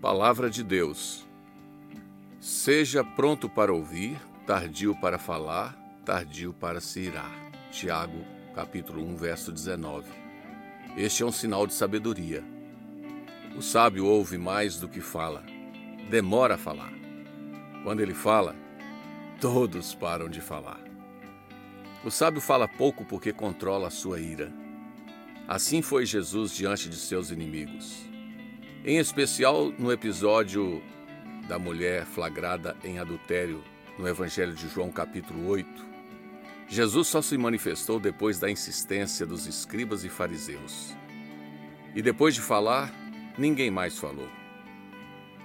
Palavra de Deus. Seja pronto para ouvir, tardio para falar, tardio para se irar. Tiago, capítulo 1, verso 19. Este é um sinal de sabedoria. O sábio ouve mais do que fala, demora a falar. Quando ele fala, todos param de falar. O sábio fala pouco porque controla a sua ira. Assim foi Jesus diante de seus inimigos. Em especial no episódio da mulher flagrada em adultério no Evangelho de João, capítulo 8. Jesus só se manifestou depois da insistência dos escribas e fariseus. E depois de falar, ninguém mais falou.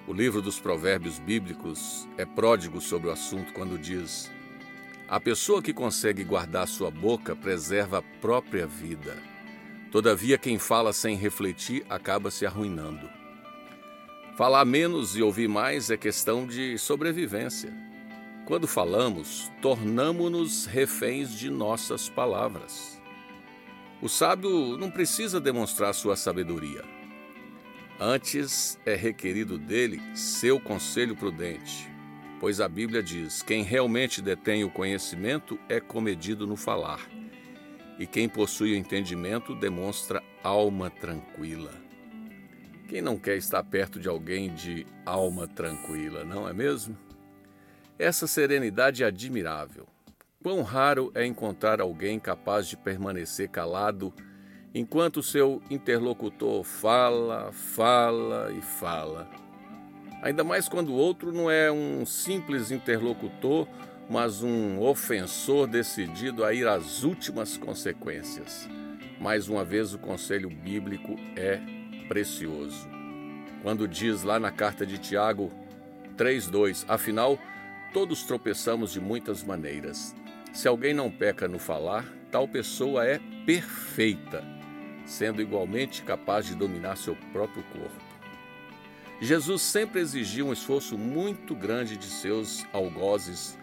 O livro dos Provérbios bíblicos é pródigo sobre o assunto quando diz: A pessoa que consegue guardar sua boca preserva a própria vida. Todavia, quem fala sem refletir acaba se arruinando. Falar menos e ouvir mais é questão de sobrevivência. Quando falamos, tornamo-nos reféns de nossas palavras. O sábio não precisa demonstrar sua sabedoria. Antes é requerido dele seu conselho prudente, pois a Bíblia diz: quem realmente detém o conhecimento é comedido no falar, e quem possui o entendimento demonstra alma tranquila. Quem não quer estar perto de alguém de alma tranquila, não é mesmo? Essa serenidade é admirável. Quão raro é encontrar alguém capaz de permanecer calado enquanto seu interlocutor fala, fala e fala. Ainda mais quando o outro não é um simples interlocutor, mas um ofensor decidido a ir às últimas consequências. Mais uma vez, o conselho bíblico é precioso. Quando diz lá na carta de Tiago 3:2, afinal, todos tropeçamos de muitas maneiras. Se alguém não peca no falar, tal pessoa é perfeita, sendo igualmente capaz de dominar seu próprio corpo. Jesus sempre exigiu um esforço muito grande de seus algozes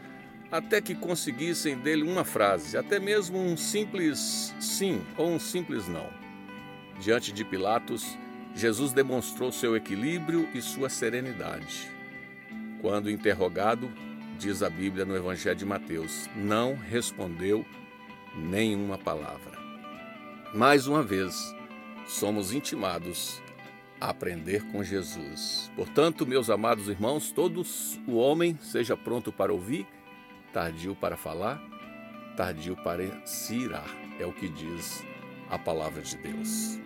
até que conseguissem dele uma frase, até mesmo um simples sim ou um simples não. Diante de Pilatos, Jesus demonstrou seu equilíbrio e sua serenidade. Quando interrogado, diz a Bíblia no Evangelho de Mateus, não respondeu nenhuma palavra. Mais uma vez, somos intimados a aprender com Jesus. Portanto, meus amados irmãos, todos o homem seja pronto para ouvir, tardio para falar, tardio para se irar, é o que diz a palavra de Deus.